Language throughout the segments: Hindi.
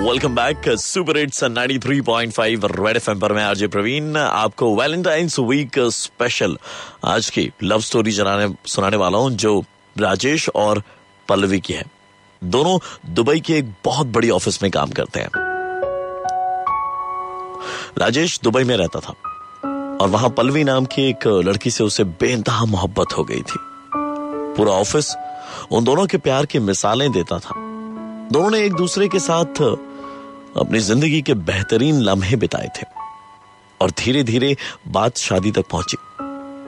Welcome back super hits 93.5 red FM पर मैं आरजे प्रवीण, आपको वैलेंटाइंस वीक स्पेशल आज की लव स्टोरी जनाने, सुनाने वाला हूँ जो राजेश और पल्लवी की है। दोनों दुबई के एक बहुत बड़ी ऑफ़िस में काम करते हैं। राजेश दुबई में रहता था और वहाँ पल्लवी नाम की एक लड़की से उसे बेनतहा मोहब्बत हो गई थी। पूरा ऑफ़िस उन दोनों के प्यार की मिसालें देता था। दोनों ने एक दूसरे के साथ अपनी ज़िंदगी के बेहतरीन लम्हे बिताए थे और धीरे धीरे बात शादी तक पहुँची।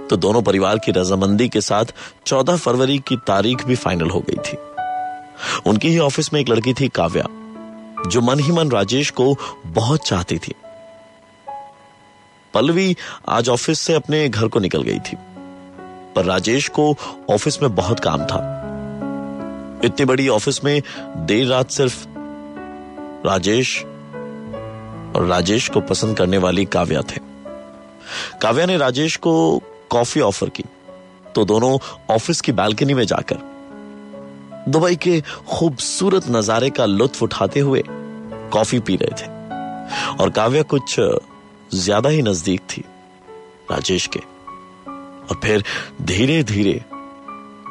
तो दोनों परिवार की रजामंदी के साथ 14 फरवरी की तारीख भी फाइनल हो गई थी। उनकी ही ऑफ़िस में एक लड़की थी काव्या, जो मन ही मन राजेश को बहुत चाहती थी। पल्लवी आज ऑफ़िस से अपने घर को निकल गई थी, पर राजेश को ऑफ़िस में बहुत काम था। इतनी बड़ी ऑफ़िस में देर रात सिर्फ़ राजेश और राजेश को पसंद करने वाली काव्या थे। काव्या ने राजेश को कॉफ़ी ऑफ़र की तो दोनों ऑफ़िस की बालकनी में जाकर दुबई के खूबसूरत नजारे का लुत्फ उठाते हुए कॉफ़ी पी रहे थे। और काव्या कुछ ज़्यादा ही नज़दीक थी राजेश के। और फिर धीरे धीरे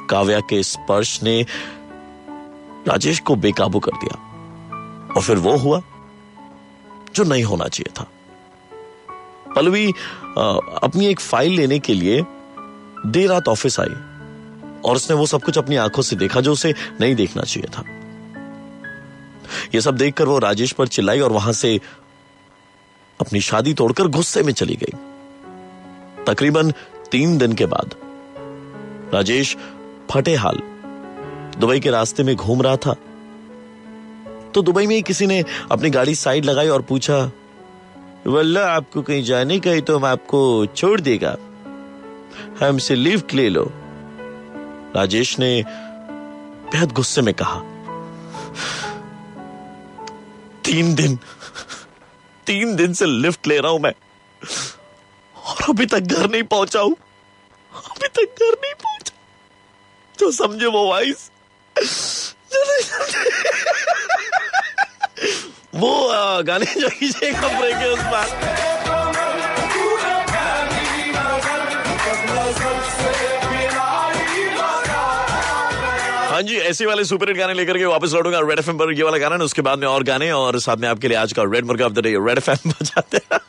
काव्या के स्पर्श ने राजेश को बेकाबू कर दिया। और फिर वो हुआ जो नहीं होना चाहिए था। पल्लवी अपनी एक फ़ाइल लेने के लिए देर रात ऑफ़िस आई और उसने वो सब कुछ अपनी आँखों से देखा जो उसे नहीं देखना चाहिए था। ये सब देखकर वो राजेश पर चिल्लाई और वहाँ से अपनी शादी तोड़कर गुस्से में चली गई। तकरीबन तीन दिन के बाद राजेश फटे हाल दुबई के रास्ते में घूम रहा था। तो दुबई में ही किसी ने अपनी गाड़ी साइड लगाई और पूछा, वल्ला, आपको कहीं जाने का ही तो हम आपको छोड़ देगा। हमसे लिफ्ट ले लो। राजेश ने बेहद गुस्से में कहा, तीन दिन तीन दिन से लिफ्ट ले रहा हूँ मैं, और अभी तक घर नहीं पहुँचा हूँ, अभी तक घर नहीं पहुँचा। जो समझे वो वाइस वो गाने जो ब्रेक है उस पर हाँ जी, ऐसे वाले सुपर हिट गाने लेकर के वापस लौटूँगा। रेड एफएम पर ये वाला गाना ना, उसके बाद में और गाने और साथ में आपके लिए आज का रेड मुर्गा of the day red FM बजाते हैं।